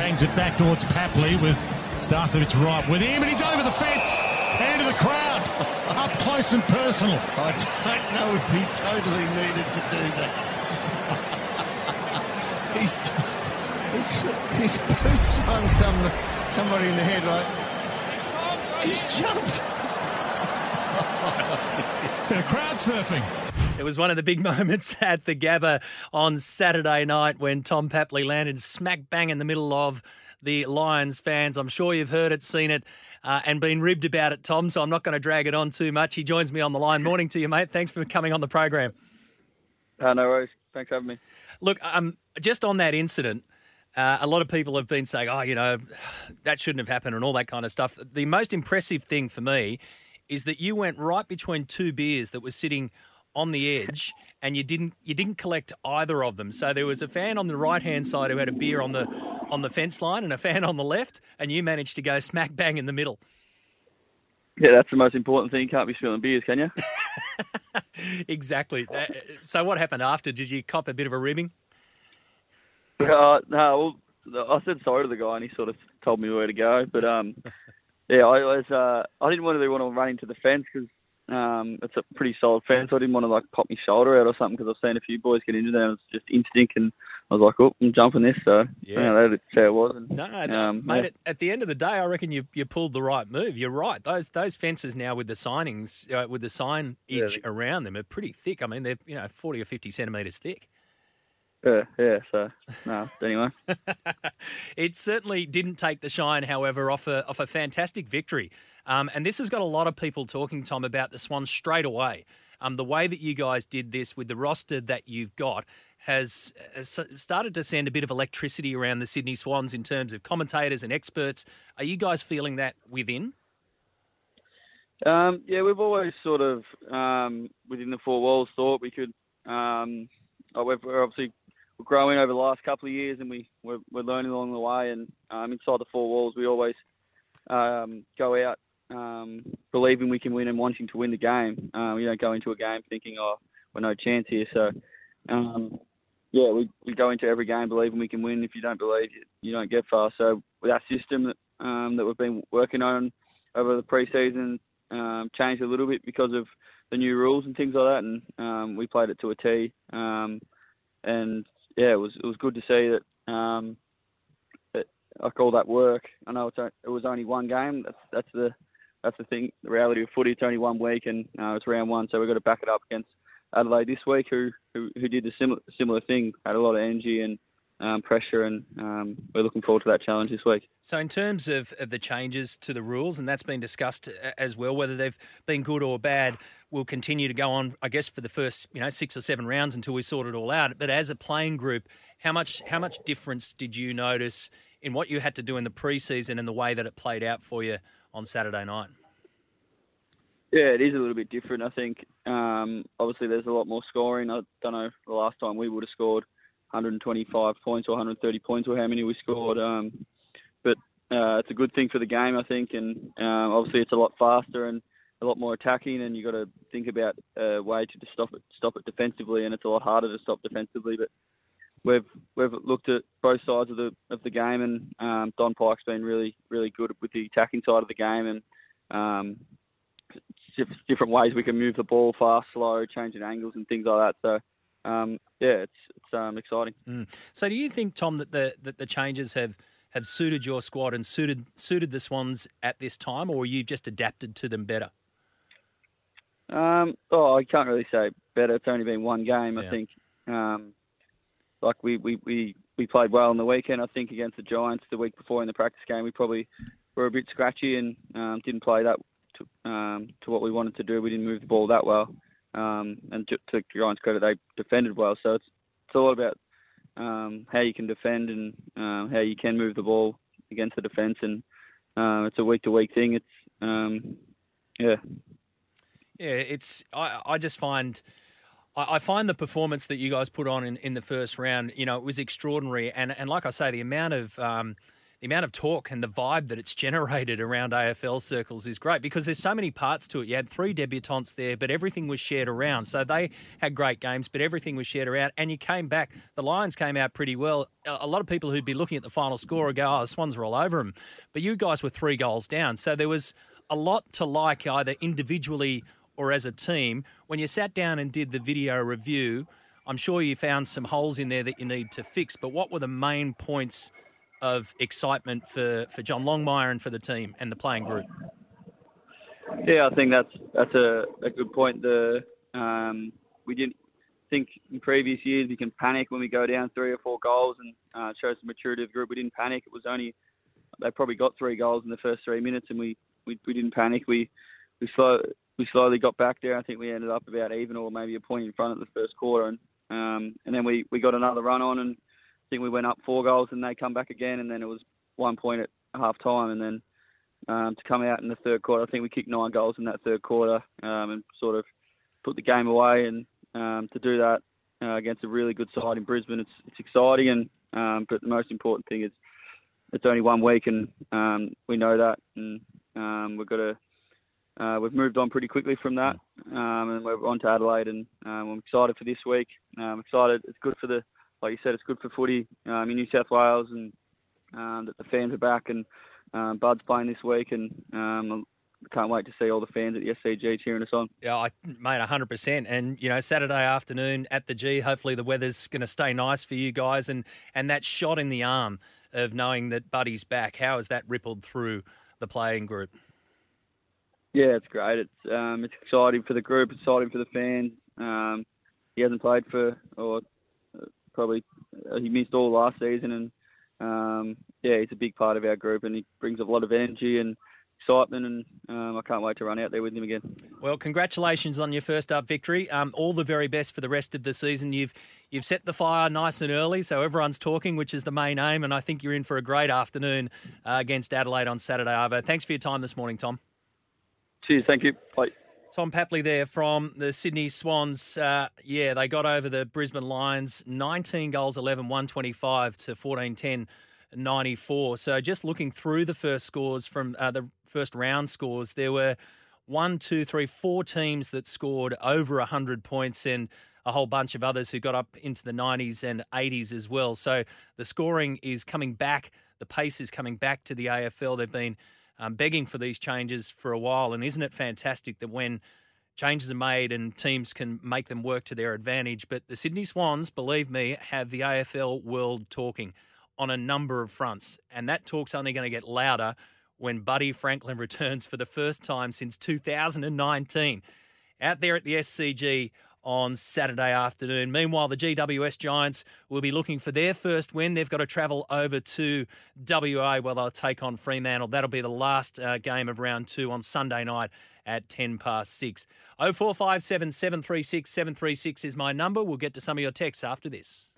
Bangs it back towards Papley with Starcevich right with him, and he's over the fence and into the crowd, up close and personal. I don't know if he totally needed to do that. he's, he's, his boot swung some, somebody in the head, right? He's jumped. Bit of crowd surfing. It was one of the big moments at the Gabba on Saturday night when Tom Papley landed smack bang in the middle of the Lions fans. I'm sure you've heard it, seen it, uh, and been ribbed about it, Tom, so I'm not going to drag it on too much. He joins me on the line. Morning to you, mate. Thanks for coming on the program. Uh, no worries. Thanks for having me. Look, um, just on that incident, uh, a lot of people have been saying, oh, you know, that shouldn't have happened and all that kind of stuff. The most impressive thing for me is that you went right between two beers that were sitting on the edge and you didn't you didn't collect either of them. So there was a fan on the right hand side who had a beer on the on the fence line and a fan on the left, and you managed to go smack bang in the middle. Yeah, that's the most important thing. You can't be spilling beers, can you? exactly. Uh, so what happened after? Did you cop a bit of a ribbing? Uh, no, well, I said sorry to the guy, and he sort of told me where to go. But um, yeah, I was uh, I didn't want to want to run into the fence because um, it's a pretty solid fence. I didn't want to like pop my shoulder out or something because I've seen a few boys get into there. And it's just instinct, and I was like, "Oh, I'm jumping this." So yeah, you know, that's how it was. And, no, um, mate. Yeah. At the end of the day, I reckon you you pulled the right move. You're right. Those those fences now with the signings uh, with the sign edge yeah. around them are pretty thick. I mean, they're you know forty or fifty centimeters thick. Yeah, yeah. So no, anyway, it certainly didn't take the shine, however, off a off a fantastic victory. Um, and this has got a lot of people talking, Tom, about the Swans straight away. Um, the way that you guys did this with the roster that you've got has, has started to send a bit of electricity around the Sydney Swans in terms of commentators and experts. Are you guys feeling that within? Um, yeah, we've always sort of um, within the four walls thought we could. Um, oh, we're obviously growing over the last couple of years, and we we're, we're learning along the way. And um, inside the four walls, we always um, go out um, believing we can win and wanting to win the game. Uh, we don't go into a game thinking, oh, we're no chance here. So, um, yeah, we, we go into every game believing we can win. If you don't believe, you, don't get far. So, with our system that, um, that we've been working on over the preseason, um, changed a little bit because of the new rules and things like that, and um, we played it to a T. Um, and yeah, it was it was good to see that um, I call that work. I know it's it was only one game. That's that's the that's the thing. The reality of footy. It's only one week, and uh, it's round one, so we've got to back it up against Adelaide this week, who who, who did the similar similar thing. Had a lot of energy and um, pressure, and um, we're looking forward to that challenge this week. So, in terms of, of the changes to the rules, and that's been discussed uh, as well, whether they've been good or bad, will continue to go on, I guess, for the first you know six or seven rounds until we sort it all out. But as a playing group, how much how much difference did you notice in what you had to do in the preseason and the way that it played out for you on Saturday night? Yeah, it is a little bit different. I think um, obviously there's a lot more scoring. I don't know the last time we would have scored 125 points or 130 points or how many we scored. Um, but uh, it's a good thing for the game, I think, and um, obviously it's a lot faster and a lot more attacking, and you've got to think about a way to stop it, stop it defensively, and it's a lot harder to stop defensively. But we've we've looked at both sides of the of the game, and um, Don Pyke's been really really good with the attacking side of the game, and um, different ways we can move the ball fast, slow, changing angles and things like that. So um, yeah, it's it's um, exciting. Mm. So do you think, Tom, that the that the changes have have suited your squad and suited suited the Swans at this time, or you've just adapted to them better? Um, oh, I can't really say better. It's only been one game. Yeah. I think um, like we, we, we, we played well on the weekend. I think against the Giants the week before in the practice game, we probably were a bit scratchy and um, didn't play that to, um, to what we wanted to do. We didn't move the ball that well. Um, and to, to Giants' credit, they defended well. So it's it's all about um, how you can defend and um, how you can move the ball against the defence. And uh, it's a week to week thing. It's um, yeah. Yeah, it's I, I just find I, find the performance that you guys put on in, in the first round, you know, it was extraordinary. And and like I say, the amount of um, the amount of talk and the vibe that it's generated around AFL circles is great because there's so many parts to it. You had three debutantes there, but everything was shared around. So they had great games, but everything was shared around. And you came back. The Lions came out pretty well. A lot of people who'd be looking at the final score would go, "Oh, the Swans are all over them," but you guys were three goals down. So there was a lot to like either individually or as a team. When you sat down and did the video review, I'm sure you found some holes in there that you need to fix. But what were the main points of excitement for, for John Longmire and for the team and the playing group? Yeah, I think that's that's a, a good point. The um, we didn't think in previous years we can panic when we go down three or four goals and uh, show some maturity of the group. We didn't panic. It was only they probably got three goals in the first three minutes, and we, we, we didn't panic. We we slow we slowly got back there. I think we ended up about even or maybe a point in front of the first quarter, and um, and then we, we got another run on, and I think we went up four goals, and they come back again, and then it was one point at half time, and then um, to come out in the third quarter, I think we kicked nine goals in that third quarter, um, and sort of put the game away, and um, to do that uh, against a really good side in Brisbane, it's it's exciting, and um, but the most important thing is it's only one week, and um, we know that, and um, we've got to uh, we've moved on pretty quickly from that, um, and we're on to Adelaide, and um, I'm excited for this week. I'm um, excited. It's good for the, like you said, it's good for footy um, in New South Wales, and um, that the fans are back, and um, Bud's playing this week, and um, can't wait to see all the fans at the SCG cheering us on. Yeah, I made hundred percent. And you know, Saturday afternoon at the G. Hopefully, the weather's going to stay nice for you guys, and and that shot in the arm of knowing that Buddy's back. How has that rippled through the playing group? Yeah, it's great. It's um, it's exciting for the group, exciting for the fans. Um, he hasn't played for, or uh, probably uh, he missed all last season, and um, yeah, he's a big part of our group, and he brings a lot of energy and excitement, and um, I can't wait to run out there with him again. Well, congratulations on your first up victory. Um, all the very best for the rest of the season. You've you've set the fire nice and early, so everyone's talking, which is the main aim, and I think you're in for a great afternoon uh, against Adelaide on Saturday. Ivo, thanks for your time this morning, Tom. Cheers. Thank you. Bye. Tom Papley there from the Sydney Swans. Uh, yeah, they got over the Brisbane Lions 19 goals, 11, 125 to 14 10, 94. So just looking through the first scores from uh, the first round scores, there were one, two, three, four teams that scored over 100 points and a whole bunch of others who got up into the 90s and 80s as well. So the scoring is coming back. The pace is coming back to the AFL. They've been um, begging for these changes for a while. And isn't it fantastic that when changes are made and teams can make them work to their advantage? But the Sydney Swans, believe me, have the AFL world talking on a number of fronts. And that talk's only going to get louder when Buddy Franklin returns for the first time since 2019. Out there at the SCG on Saturday afternoon. Meanwhile, the GWS Giants will be looking for their first win. They've got to travel over to WA where they'll take on Fremantle. That'll be the last uh, game of round two on Sunday night at 10 past 6. 0457 736 736 is my number. We'll get to some of your texts after this.